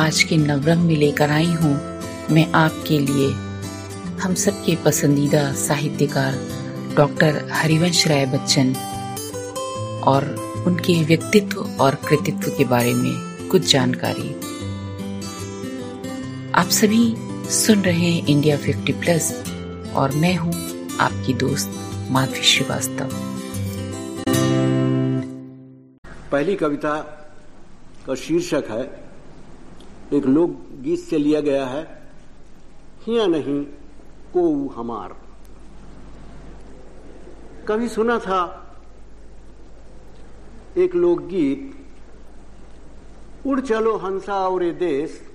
आज के नवरंग में लेकर आई हूँ मैं आपके लिए। हम सबके पसंदीदा साहित्यकार डॉक्टर हरिवंश राय बच्चन और उनके व्यक्तित्व और कृतित्व के बारे में कुछ जानकारी। आप सभी सुन रहे हैं इंडिया 50 प्लस और मैं हूँ आपकी दोस्त माधवी श्रीवास्तव। पहली कविता का शीर्षक है एक लोक गीत से लिया गया है, हिया नहीं को हमार। कभी सुना था, एक लोकगीत उड़ चलो हंसा और देश,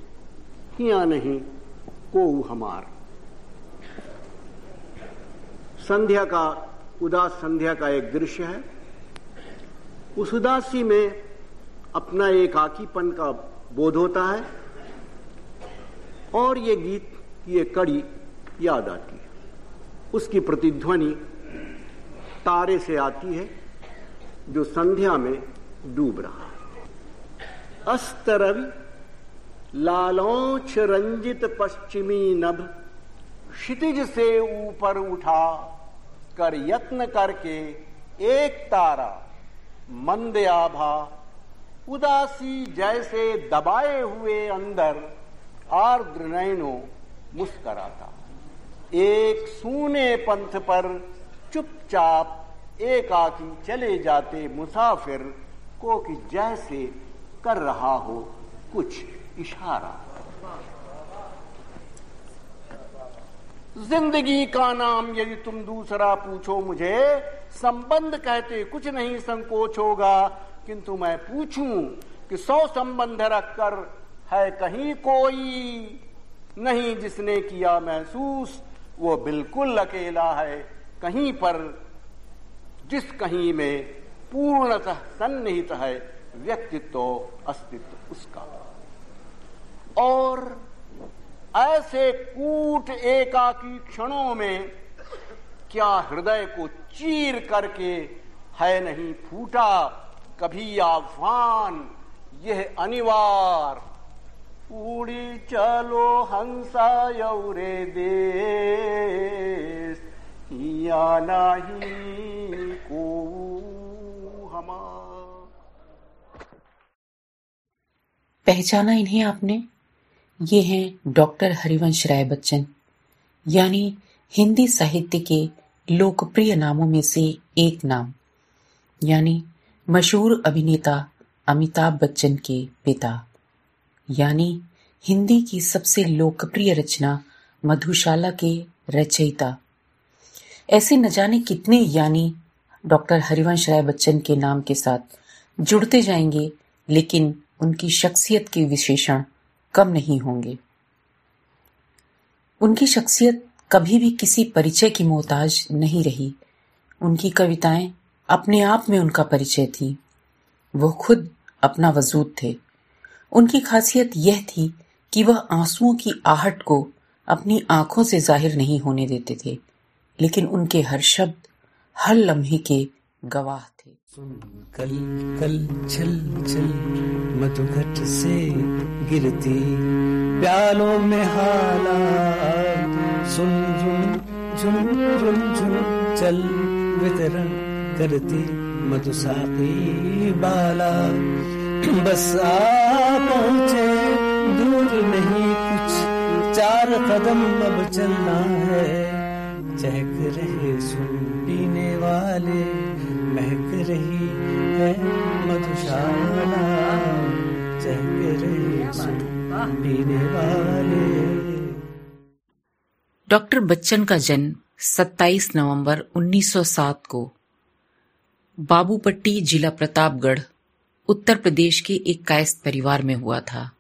हिया नहीं को हमार। संध्या का, उदास संध्या का एक दृश्य है। उस उदासी में अपना एक आकीपन का बोध होता है। और ये गीत, ये कड़ी याद आती है। उसकी प्रतिध्वनि तारे से आती है, जो संध्या में डूब रहा है। अस्तरवि, लालौच रंजित पश्चिमी नभ, क्षितिज से ऊपर उठा कर यत्न करके एक तारा मंद आभा उदासी जैसे दबाए हुए अंदर आर्द्र नयनो मुस्कराता। एक सूने पंथ पर चुपचाप एकाकी चले जाते मुसाफिर को कि जैसे कर रहा हो कुछ इशारा। ज़िंदगी का नाम यदि तुम दूसरा पूछो मुझे, संबंध कहते कुछ नहीं संकोच होगा, किंतु मैं पूछूँ कि सौ संबंध रखकर है कहीं कोई नहीं जिसने किया महसूस, वो बिल्कुल अकेला है कहीं पर, जिस कहीं में पूर्णतः सन्निहित है व्यक्तित्व अस्तित्व उसका। और ऐसे कूट एकाकी क्षणों में क्या हृदय को चीर करके है नहीं फूटा, कभी आह्वान, यह अनिवार उड़ी चलो हंसा यौरे देश। या नहीं को पहचाना इन्हें आपने? ये हैं डॉक्टर हरिवंश राय बच्चन यानी हिंदी साहित्य के लोकप्रिय नामों में से एक नाम, यानी मशहूर अभिनेता अमिताभ बच्चन के पिता। यानी हिंदी की सबसे लोकप्रिय रचना मधुशाला के रचयिता। ऐसे न जाने कितने यानी डॉक्टर हरिवंश राय बच्चन के नाम के साथ जुड़ते जाएँगे, लेकिन उनकी शख्सियत के विशेषण कम नहीं होंगे। उनकी शख्सियत कभी भी किसी परिचय की मोहताज नहीं रही। उनकी कविताएँ अपने आप में उनका परिचय थी। वो खुद अपना वजूद थे। उनकी खासियत यह थी कि वह आंसुओं की आहट को अपनी आँखों से ज़ाहिर नहीं होने देते थे, लेकिन उनके हर शब्द, हर लम्हे के गवाह थे। सुन, कल कल छल छल मधुघट से गिरती, प्यालों में हाला सुन झुन झुन झुन झुन, चल वितरण करती मधुसाती बाला। बस आ पहुँचे, दूर नहीं कुछ। चार कदम अब चलना है। चहक रहे सुन पीने वाले, महक रही है मधुशाला। चहक रहे सुन पीने वाले। डॉक्टर बच्चन का जन्म 27 नवंबर 1907 को बाबूपट्टी जिला प्रतापगढ़ उत्तर प्रदेश के एक कायस्थ परिवार में हुआ था।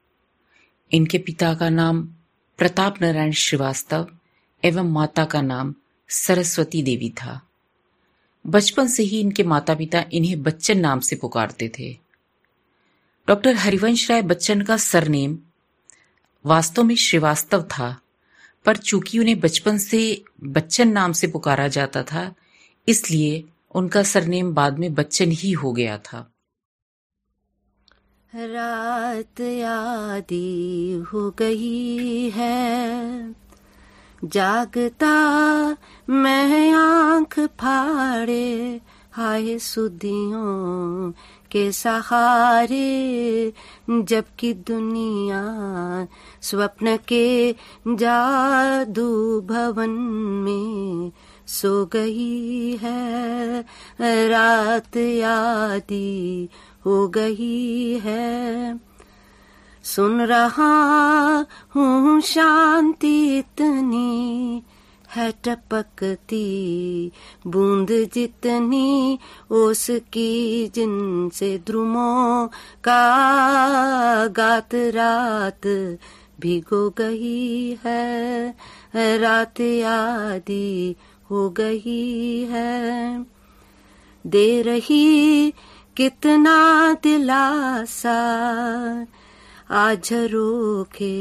इनके पिता का नाम प्रताप नारायण श्रीवास्तव एवं माता का नाम सरस्वती देवी था। बचपन से ही इनके माता पिता इन्हें बच्चन नाम से पुकारते थे। डॉक्टर हरिवंश राय बच्चन का सरनेम वास्तव में श्रीवास्तव था, पर चूँकि उन्हें बचपन से बच्चन नाम से पुकारा जाता था, इसलिए उनका सरनेम बाद में बच्चन ही हो गया था। रात यादी हो गई है। जागता मैं आँख फाड़े, हाय सुदियों के सहारे, जबकि दुनिया स्वप्न के जादू भवन में सो गई है। रात यादी हो गई है। सुन रहा हूँ शांति इतनी है, टपकती बूंद जितनी उसकी जिनसे द्रुमों का गात रात भिगो गई है। रात आदि हो गई है। दे रही कितना दिलासा आज रोके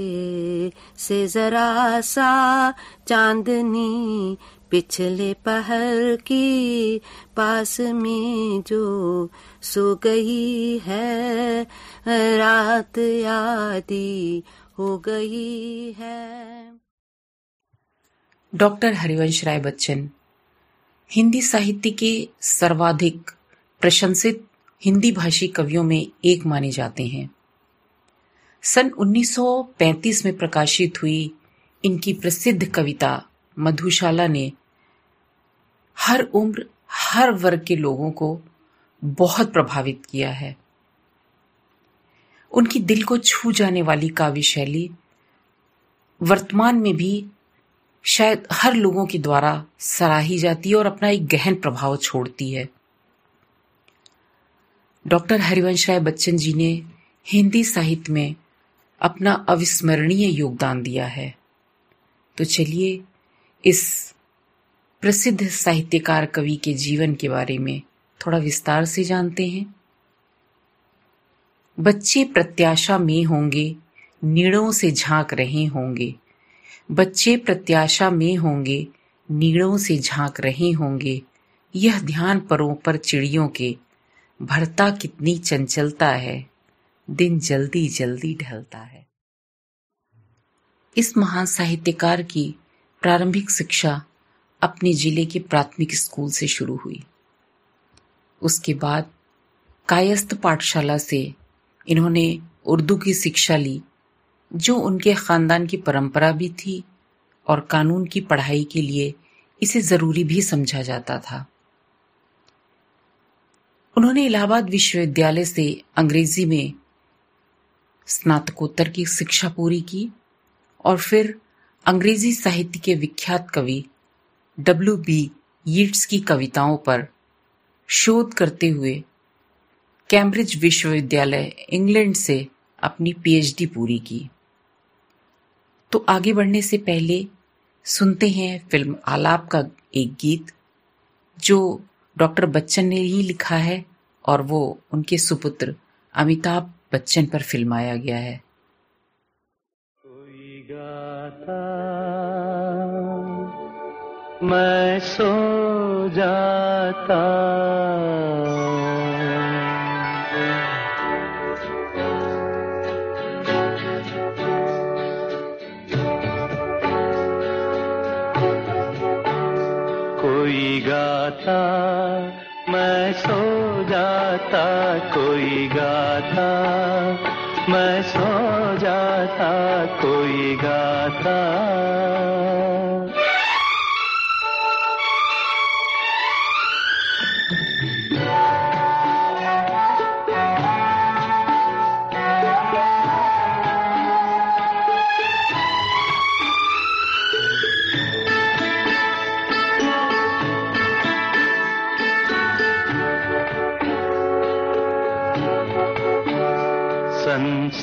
से जरा सा चांदनी पिछले पहर की पास में जो सो गई है, रात यादी हो गई है। डॉक्टर हरिवंश राय बच्चन, हिंदी साहित्य के सर्वाधिक प्रशंसित हिंदी भाषी कवियों में एक माने जाते हैं। सन 1935 में प्रकाशित हुई इनकी प्रसिद्ध कविता मधुशाला ने हर उम्र, हर वर्ग के लोगों को बहुत प्रभावित किया है। उनकी दिल को छू जाने वाली काव्य शैली वर्तमान में भी शायद हर लोगों के द्वारा सराही जाती है और अपना एक गहन प्रभाव छोड़ती है। डॉक्टर हरिवंश राय बच्चन जी ने हिंदी साहित्य में अपना अविस्मरणीय योगदान दिया है। तो चलिए इस प्रसिद्ध साहित्यकार कवि के जीवन के बारे में थोड़ा विस्तार से जानते हैं। बच्चे प्रत्याशा में होंगे, नीड़ों से झाँक रहे होंगे। बच्चे प्रत्याशा में होंगे, नीड़ों से झाँक रहे होंगे। यह ध्यान परों पर चिड़ियों के भरता कितनी चंचलता है, दिन जल्दी जल्दी ढलता है। इस महान साहित्यकार की प्रारंभिक शिक्षा अपने ज़िले के प्राथमिक स्कूल से शुरू हुई। उसके बाद कायस्थ पाठशाला से इन्होंने उर्दू की शिक्षा ली, जो उनके खानदान की परंपरा भी थी और कानून की पढ़ाई के लिए इसे ज़रूरी भी समझा जाता था। उन्होंने इलाहाबाद विश्वविद्यालय से अंग्रेज़ी में स्नातकोत्तर की शिक्षा पूरी की और फिर अंग्रेज़ी साहित्य के विख्यात कवि डब्ल्यू बी यीट्स की कविताओं पर शोध करते हुए कैम्ब्रिज विश्वविद्यालय, इंग्लैंड से अपनी पीएचडी पूरी की। तो आगे बढ़ने से पहले सुनते हैं फ़िल्म आलाप का एक गीत, जो डॉक्टर बच्चन ने ही लिखा है और वो उनके सुपुत्र अमिताभ बच्चन पर फिल्माया गया है। कोई गाता, मैं सो जाता। जाता कोई गाता। मैं सो जाता कोई गाता।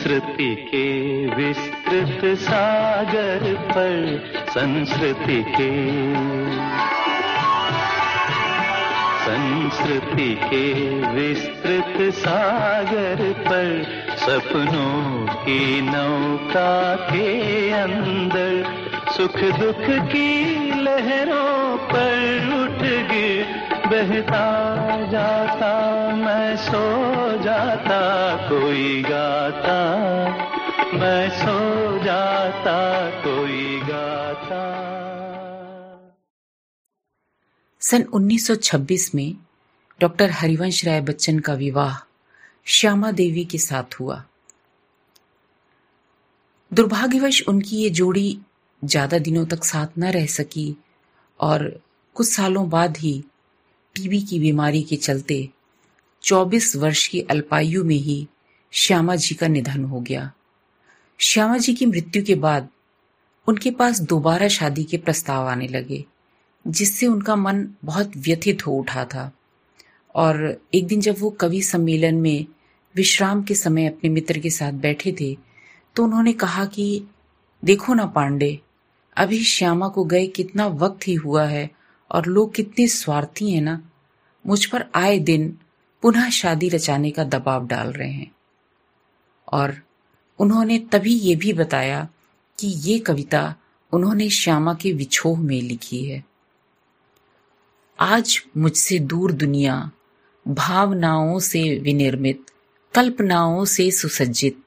संस्कृति के विस्तृत सागर पर, संस्कृति के संस्कृति के विस्तृत सागर पर, सपनों की नौका के अंदर सुख दुख की लहरों पर उठ गिर, बहता जाता, मैं सो जाता। कोई गाता, मैं सो जाता कोई गाता। सन 1926 में डॉक्टर हरिवंश राय बच्चन का विवाह श्यामा देवी के साथ हुआ। दुर्भाग्यवश उनकी ये जोड़ी ज़्यादा दिनों तक साथ न रह सकी और कुछ सालों बाद ही टीबी की बीमारी के चलते 24 वर्ष की अल्पायु में ही श्यामा जी का निधन हो गया। श्यामा जी की मृत्यु के बाद उनके पास दोबारा शादी के प्रस्ताव आने लगे, जिससे उनका मन बहुत व्यथित हो उठा था। और एक दिन जब वो कवि सम्मेलन में विश्राम के समय अपने मित्र के साथ बैठे थे तो उन्होंने कहा कि, देखो ना पांडे, अभी श्यामा को गए कितना वक्त ही हुआ है और लोग कितने स्वार्थी हैं ना। मुझ पर आए दिन पुनः शादी रचाने का दबाव डाल रहे हैं। और उन्होंने तभी ये भी बताया कि ये कविता उन्होंने श्यामा के विछोह में लिखी है। आज मुझसे दूर दुनिया, भावनाओं से विनिर्मित, कल्पनाओं से सुसज्जित,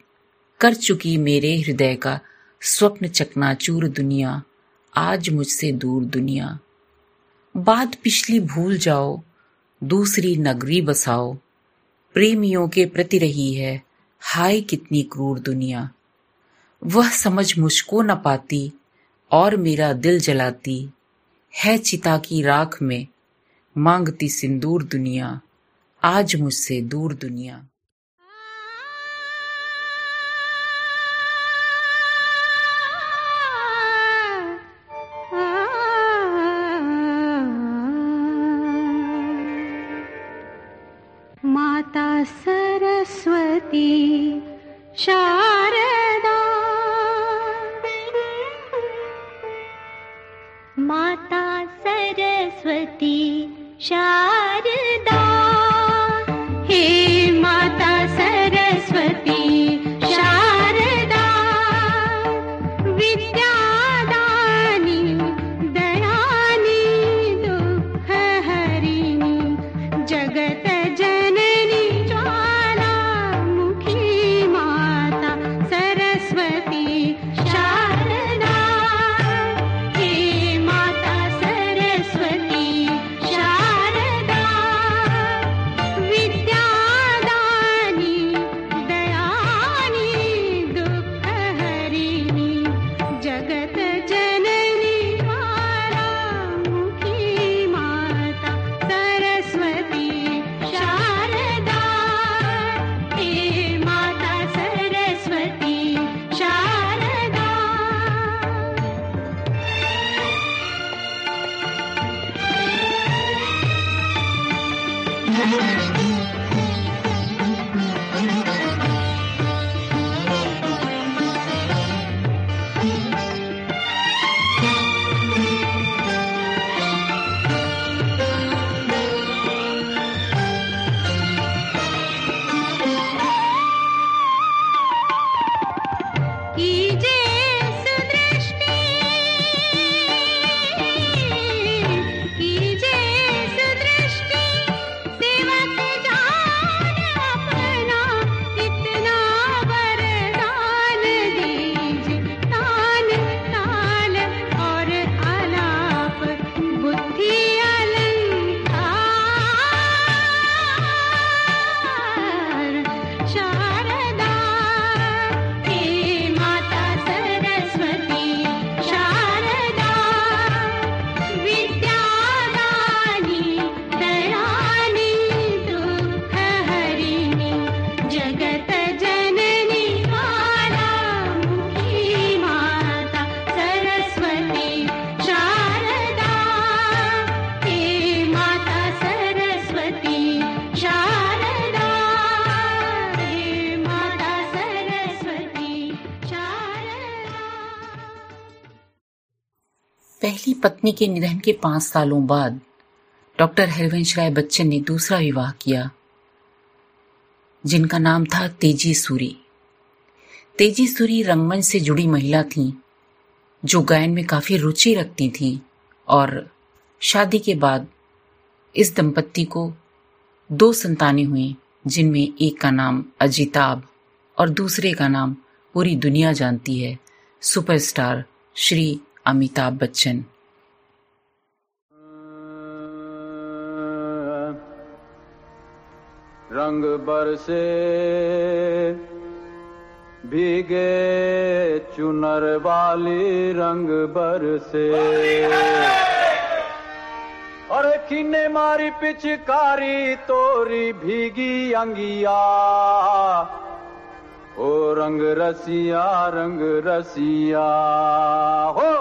कर चुकी मेरे हृदय का स्वप्न चकनाचूर दुनिया, आज मुझसे दूर दुनिया। बात पिछली भूल जाओ दूसरी नगरी बसाओ। प्रेमियों के प्रति रही है, हाय कितनी क्रूर दुनिया। वह समझ मुझको न पाती और मेरा दिल जलाती। है चिता की राख में, मांगती सिंदूर दुनिया, आज मुझसे दूर दुनिया। पहली पत्नी के निधन के पाँच सालों बाद डॉक्टर हरिवंश राय बच्चन ने दूसरा विवाह किया, जिनका नाम था तेज़ी सूरी। तेज़ी सूरी रंगमंच से जुड़ी महिला थीं, जो गायन में काफ़ी रुचि रखती थीं और शादी के बाद इस दंपत्ति को दो संतानें हुई, जिनमें एक का नाम अजिताब और दूसरे का नाम पूरी दुनिया जानती है, सुपरस्टार श्री अमिताभ बच्चन। रंग बरसे भीगे चुनर वाली रंग बरसे। और किने मारी पिचकारी तोरी भीगी अंगिया। ओ रंग रसिया रंग रसिया हो।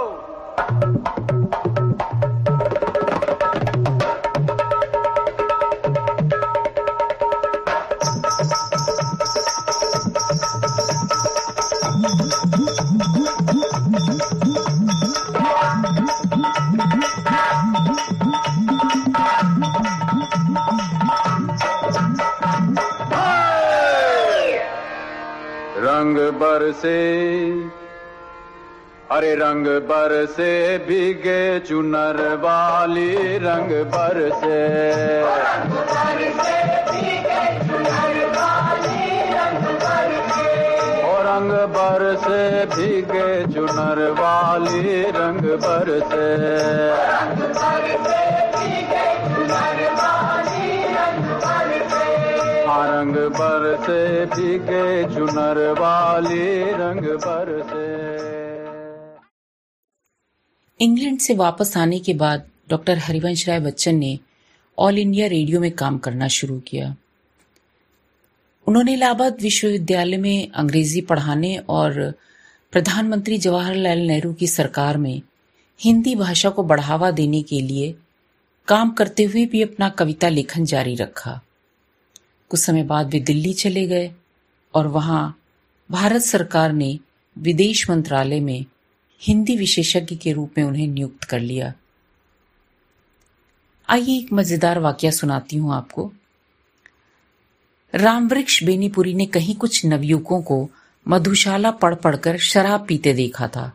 बरसे। अरे रंग बरसे, भीगे चुनर वाली रंग बरसे। रंग बरसे, भीगे चुनर वाली रंग बरसे। बरसे भीगे चुनर वाली रंग बरसे। इंग्लैंड से वापस आने के बाद डॉक्टर हरिवंश राय बच्चन ने ऑल इंडिया रेडियो में काम करना शुरू किया। उन्होंने इलाहाबाद विश्वविद्यालय में अंग्रेज़ी पढ़ाने और प्रधानमंत्री जवाहरलाल नेहरू की सरकार में हिंदी भाषा को बढ़ावा देने के लिए काम करते हुए भी अपना कविता लेखन जारी रखा। कुछ समय बाद वे दिल्ली चले गए और वहाँ भारत सरकार ने विदेश मंत्रालय में हिंदी विशेषज्ञ के रूप में उन्हें नियुक्त कर लिया। आइए एक मज़ेदार वाक्य सुनाती हूँ आपको। रामवृक्ष बेनीपुरी ने कहीं कुछ नवयुवकों को मधुशाला पढ़ पढ़कर शराब पीते देखा था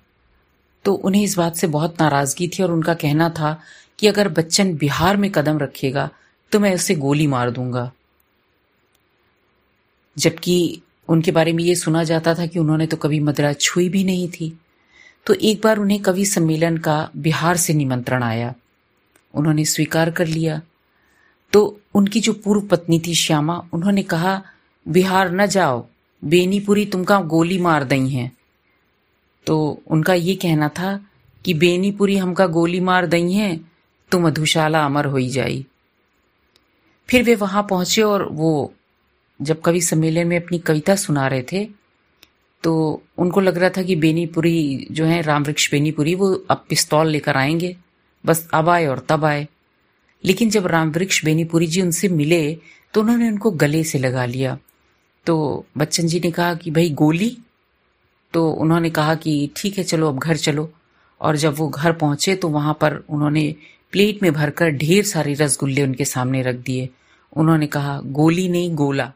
तो उन्हें इस बात से बहुत नाराज़गी थी और उनका कहना था कि अगर बच्चन बिहार में कदम रखेगा तो मैं उसे गोली मार दूँगा। जबकि उनके बारे में ये सुना जाता था कि उन्होंने तो कभी मदरा छुई भी नहीं थी। तो एक बार उन्हें कवि सम्मेलन का बिहार से निमंत्रण आया। उन्होंने स्वीकार कर लिया। तो उनकी जो पूर्व पत्नी थी श्यामा, उन्होंने कहा, बिहार न जाओ, बेनीपुरी तुमका गोली मार दई हैं। तो उनका ये कहना था कि बेनीपुरी हमका गोली मार दई हैं तो मधुशाला अमर हो ही जाई। फिर वे वहाँ पहुँचे और वो जब कवि सम्मेलन में अपनी कविता सुना रहे थे तो उनको लग रहा था कि बेनीपुरी जो है, रामवृक्ष बेनीपुरी, वो अब पिस्तौल लेकर आएँगे। बस अब आए और तब आए। लेकिन जब रामवृक्ष बेनीपुरी जी उनसे मिले तो उन्होंने उनको गले से लगा लिया। तो बच्चन जी ने कहा कि, भाई, गोली? तो उन्होंने कहा कि, ठीक है, चलो, अब घर चलो। और जब वो घर पहुँचे तो वहाँ पर उन्होंने प्लेट में भरकर ढेर सारे रसगुल्ले उनके सामने रख दिए। उन्होंने कहा, गोली नहीं, गोला।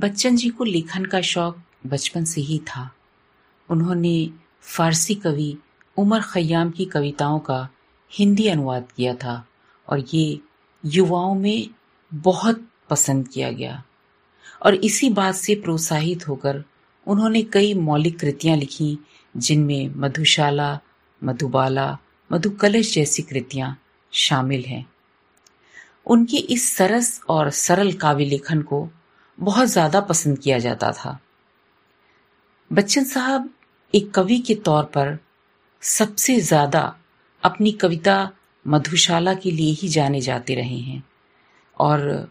बच्चन जी को लेखन का शौक बचपन से ही था। उन्होंने फारसी कवि उमर खयाम की कविताओं का हिंदी अनुवाद किया था और ये युवाओं में बहुत पसंद किया गया। और इसी बात से प्रोत्साहित होकर उन्होंने कई मौलिक कृतियाँ लिखीं, जिनमें मधुशाला, मधुबाला, मधुकलश जैसी कृतियाँ शामिल हैं। उनके इस सरस और सरल काव्य लेखन को बहुत ज़्यादा पसंद किया जाता था। बच्चन साहब एक कवि के तौर पर सबसे ज़्यादा अपनी कविता मधुशाला के लिए ही जाने जाते रहे हैं और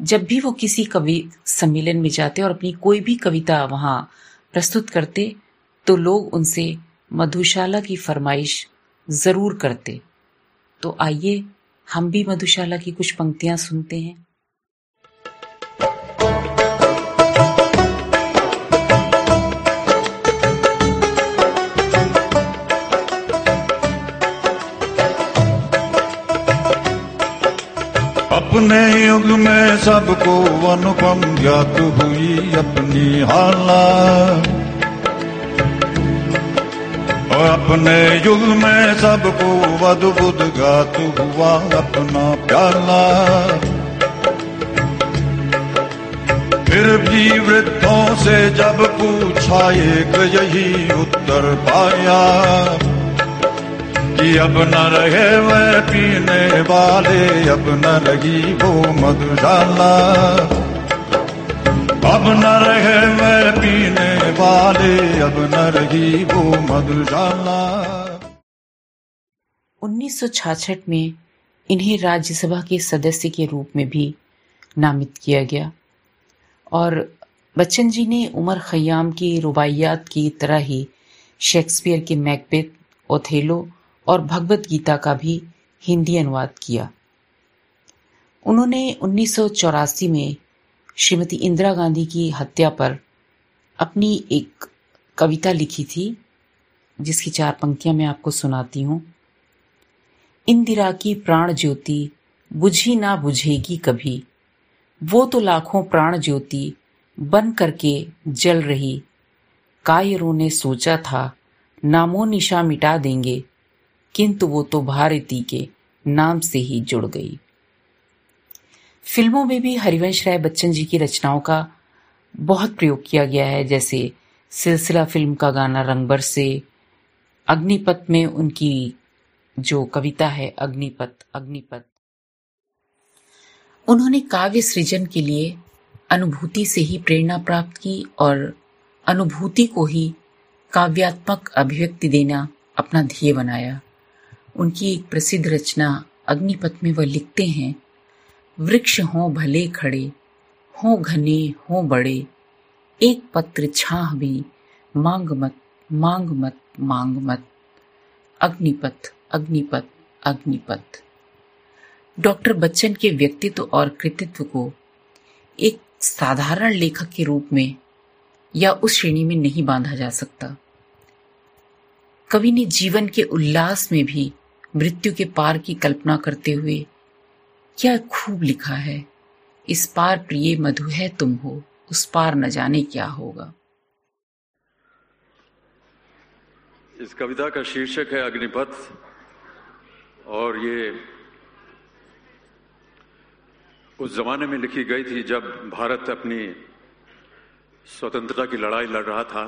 जब भी वो किसी कवि सम्मेलन में जाते और अपनी कोई भी कविता वहाँ प्रस्तुत करते तो लोग उनसे मधुशाला की फरमाइश ज़रूर करते। तो आइए, हम भी मधुशाला की कुछ पंक्तियाँ सुनते हैं। अपने युग में सबको अनुपम ज्ञात हुई अपनी हालत अपने युग में सबको अद्भुत गात हुआ अपना प्याला। फिर भी वृद्धों से जब पूछा एक यही उत्तर पाया। कि अब न रहे वह पीने वाले, अब न रही वो मधुशाला अब न रहे वह पीने वाले, अब न रही वो मधुशाला 1966 में इन्हें राज्यसभा के सदस्य के रूप में भी नामित किया गया। और बच्चन जी ने उमर खयाम की रुबाइयात की तरह ही शेक्सपियर के मैकबेथ, ओथेलो और भगवत गीता का भी हिंदी अनुवाद किया। उन्होंने 1984 में श्रीमती इंदिरा गांधी की हत्या पर अपनी एक कविता लिखी थी, जिसकी चार पंक्तियाँ मैं आपको सुनाती हूँ। इंदिरा की प्राण ज्योति बुझी ना बुझेगी कभी, वो तो लाखों प्राण ज्योति बन करके जल रही। कायरों ने सोचा था, नामो निशा मिटा देंगे किंतु वो तो भारती के नाम से ही जुड़ गई। फ़िल्मों में भी हरिवंश राय बच्चन जी की रचनाओं का बहुत प्रयोग किया गया है, जैसे सिलसिला फ़िल्म का गाना रंगबर से, अग्निपथ में उनकी जो कविता है, अग्निपथ अग्निपथ। उन्होंने काव्य सृजन के लिए अनुभूति से ही प्रेरणा प्राप्त की और अनुभूति को ही काव्यात्मक अभिव्यक्ति देना अपना ध्येय बनाया। उनकी एक प्रसिद्ध रचना अग्निपथ में वह लिखते हैं, वृक्ष हो भले खड़े, हो घने, हो बड़े, एक पत्र छाह भी, मांग मत मांग मत मांग मत, अग्निपथ अग्निपथ अग्निपथ। डॉक्टर बच्चन के व्यक्तित्व और कृतित्व को एक साधारण लेखक के रूप में या उस श्रेणी में नहीं बांधा जा सकता। कवि ने जीवन के उल्लास में भी मृत्यु के पार की कल्पना करते हुए, क्या खूब लिखा है, इस पार प्रिय मधु है तुम हो, उस पार न जाने क्या होगा? इस कविता का शीर्षक है अग्निपथ, और ये उस जमाने में लिखी गई थी जब भारत अपनी स्वतंत्रता की लड़ाई लड़ रहा था,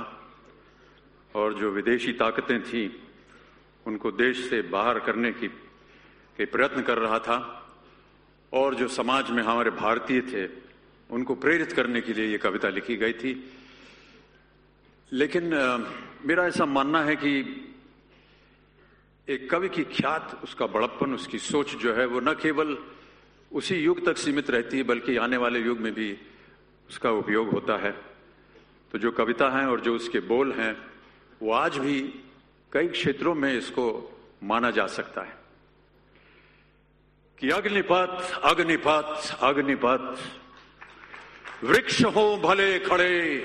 और जो विदेशी ताकतें थीं उनको देश से बाहर करने की के प्रयत्न कर रहा था। और जो समाज में हमारे भारतीय थे उनको प्रेरित करने के लिए ये कविता लिखी गई थी। लेकिन अ, मेरा ऐसा मानना है कि एक कवि की ख्यात उसका बड़प्पन उसकी सोच जो है वो न केवल उसी युग तक सीमित रहती है बल्कि आने वाले युग में भी उसका उपयोग होता है। तो जो कविता है और जो उसके बोल हैं वो आज भी कई क्षेत्रों में इसको माना जा सकता है कि अग्निपथ अग्निपथ अग्निपथ वृक्ष हो भले खड़े,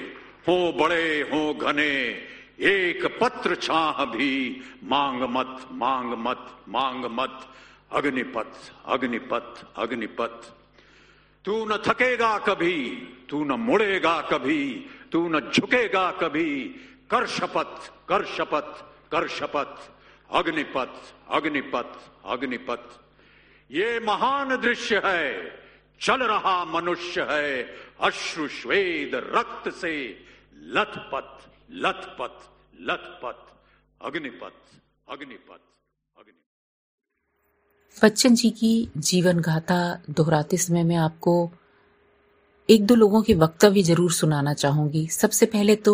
हो बड़े, हो घने, एक पत्र छाह भी मांग मत मांग मत मांग मत। अग्निपथ अग्निपथ अग्निपथ। तू न थकेगा कभी, तू न मुड़ेगा कभी, तू न झुकेगा कभी। कर शपथ कर शपथ कर शपथ अग्निपथ अग्निपथ अग्निपथ। ये महान दृश्य है, चल रहा मनुष्य है, अश्रु श्वेद रक्त से लथपथ लथपथ लथपथ, अग्निपथ अग्निपथ, अग्नि। बच्चन जी की जीवन गाथा दोहराते समय मैं आपको एक दो लोगों के वक्तव्य ज़रूर सुनाना चाहूँगी। सबसे पहले तो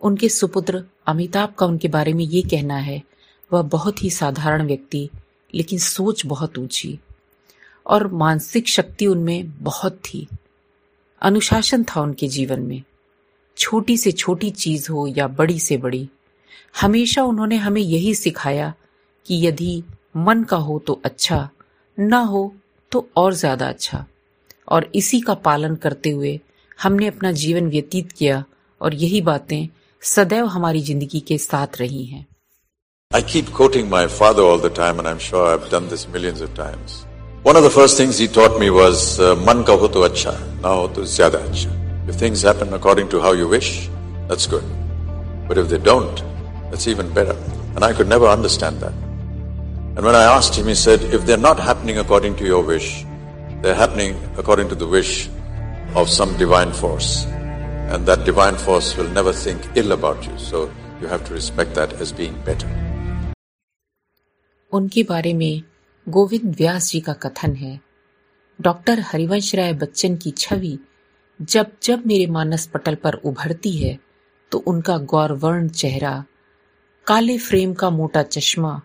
उनके सुपुत्र अमिताभ का उनके बारे में ये कहना है, वह बहुत ही साधारण व्यक्ति, लेकिन सोच बहुत ऊँची और मानसिक शक्ति उनमें बहुत थी। अनुशासन था उनके जीवन में। छोटी से छोटी चीज़ हो या बड़ी से बड़ी, हमेशा उन्होंने हमें यही सिखाया कि यदि मन का हो तो अच्छा ना हो तो और ज़्यादा अच्छा। और इसी का पालन करते हुए हमने अपना जीवन व्यतीत किया और यही बातें सदैव हमारी ज़िंदगी के साथ रही हैं I keep quoting my father all the time, and I'm sure I've done this millions of times. One of the first things he taught me was, uh, "Man ka ho to acha, na ho to zyada acha." If things happen according to how you wish, that's good. But if they don't, that's even better. And I could never understand that. And when I asked him, he said, if they're not happening according to your wish, they're happening according to the wish of some divine force. And that divine force will never think ill about you. So you have to respect that as being better. उनके बारे में गोविंद व्यास जी का कथन है doctor Harivansh Rai Bachchan की छवि, जब जब मेरे मानस पटल पर उभरती है तो उनका गौरवर्ण चेहरा, काले फ्रेम का मोटा चश्मा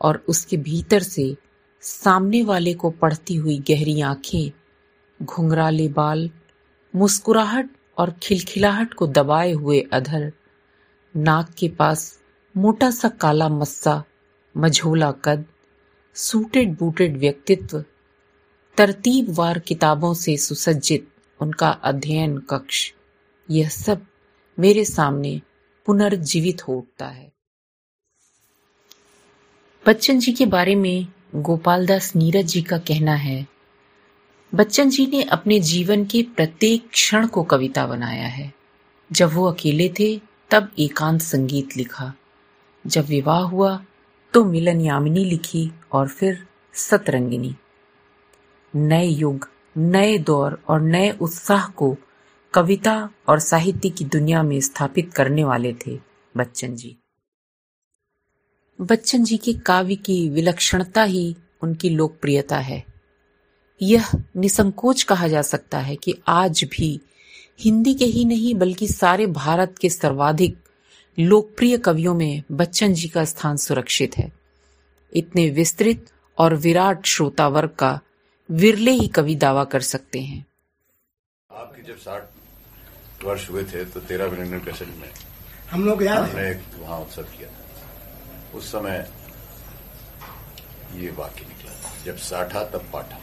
और उसके भीतर से सामने वाले को पढ़ती हुई गहरी आँखें, घुंघराले बाल, मुस्कुराहट और खिलखिलाहट को दबाए हुए अधर, नाक के पास मोटा सा काला मस्सा, मझोला कद सूटेड बूटेड व्यक्तित्व तरतीबवार किताबों से सुसज्जित उनका अध्ययन कक्ष, यह सब मेरे सामने पुनर्जीवित हो उठता है। बच्चन जी के बारे में गोपाल दास नीरज जी का कहना है बच्चन जी ने अपने जीवन के प्रत्येक क्षण को कविता बनाया है। जब वो अकेले थे, तब एकांत संगीत लिखा। जब विवाह हुआ तो मिलन यामिनी लिखी और फिर सतरंगिनी। नए युग, नए दौर और नए उत्साह को कविता और साहित्य की दुनिया में स्थापित करने वाले थे बच्चन जी। बच्चन जी के काव्य की विलक्षणता ही उनकी लोकप्रियता है। यह निसंकोच कहा जा सकता है कि आज भी हिंदी के ही नहीं बल्कि सारे भारत के सर्वाधिक लोकप्रिय कवियों में बच्चन जी का स्थान सुरक्षित है। इतने विस्तृत और विराट श्रोता वर्ग का विरले ही कवि दावा कर सकते हैं। आपके जब साठ वर्ष हुए थे तो तेरह मिनट कैसेट में हम लोग याद हमने वहाँ उत्सव किया। था उस समय ये वाक्य निकला था जब साठा तब पाठा।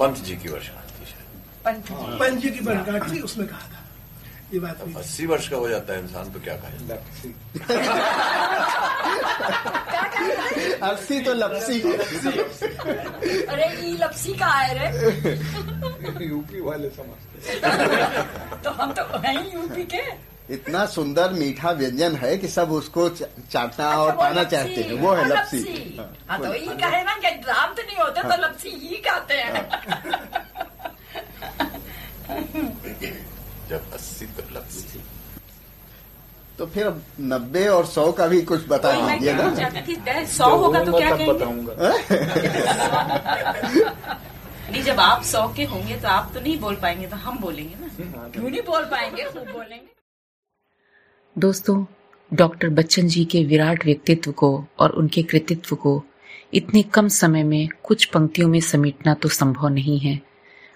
पंत जी की वर्षगांठ थी शायद। पंच की बनगाट थी उसमें कहा था। ये बात अस्सी वर्ष का हो जाता है इंसान तो क्या कहे? अस्सी तो लपसी। अरे ये लपसी का है रे। यूपी वाले समझते तो हम तो हैं यूपी के। इतना सुंदर मीठा व्यंजन है कि सब उसको चाटना और अच्छा, पाना चाहते हैं। वो है लपसी। लपसी। हाँ, हाँ तो ये कहे ना कि राम तो नहीं होते तो लपसी ही कहते हैं। जब अस्सी तो लपसी। तो फिर अब नब्बे और सौ का भी कुछ बता तो दीजिए ना। चाहती थी? "दे, सौ होगा तो क्या कहेंगे? नहीं जब आप सौ के होंगे तो आप तो नहीं बोल पाएँगे तो हम बोलेंगे ना। क्यों नहीं बोल पाएँगे? खूब बोलेंगे। दोस्तों, डॉक्टर बच्चन जी के विराट व्यक्तित्व को और उनके कृतित्व को इतने कम समय में कुछ पंक्तियों में समेटना तो संभव नहीं है।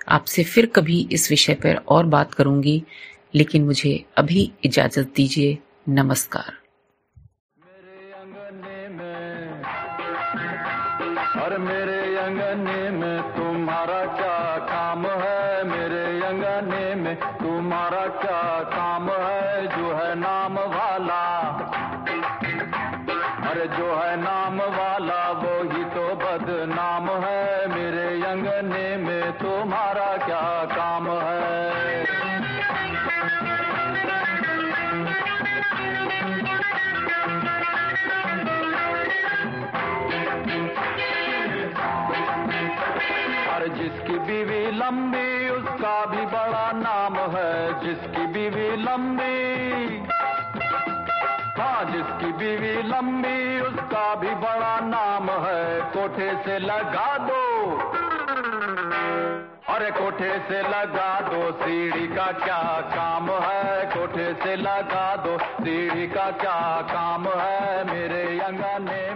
आपसे फिर कभी इस विषय पर और बात करूँगी, लेकिन मुझे अभी इजाज़त दीजिए। नमस्कार। और मेरे अंगने में तुम्हारा क्या तुम्हारा क्या काम है जो है नाम वाला। अरे जो है नाम से लगा दो। अरे कोठे से लगा दो, सीढ़ी का क्या काम है? कोठे से लगा दो, सीढ़ी का क्या काम है? मेरे अंगने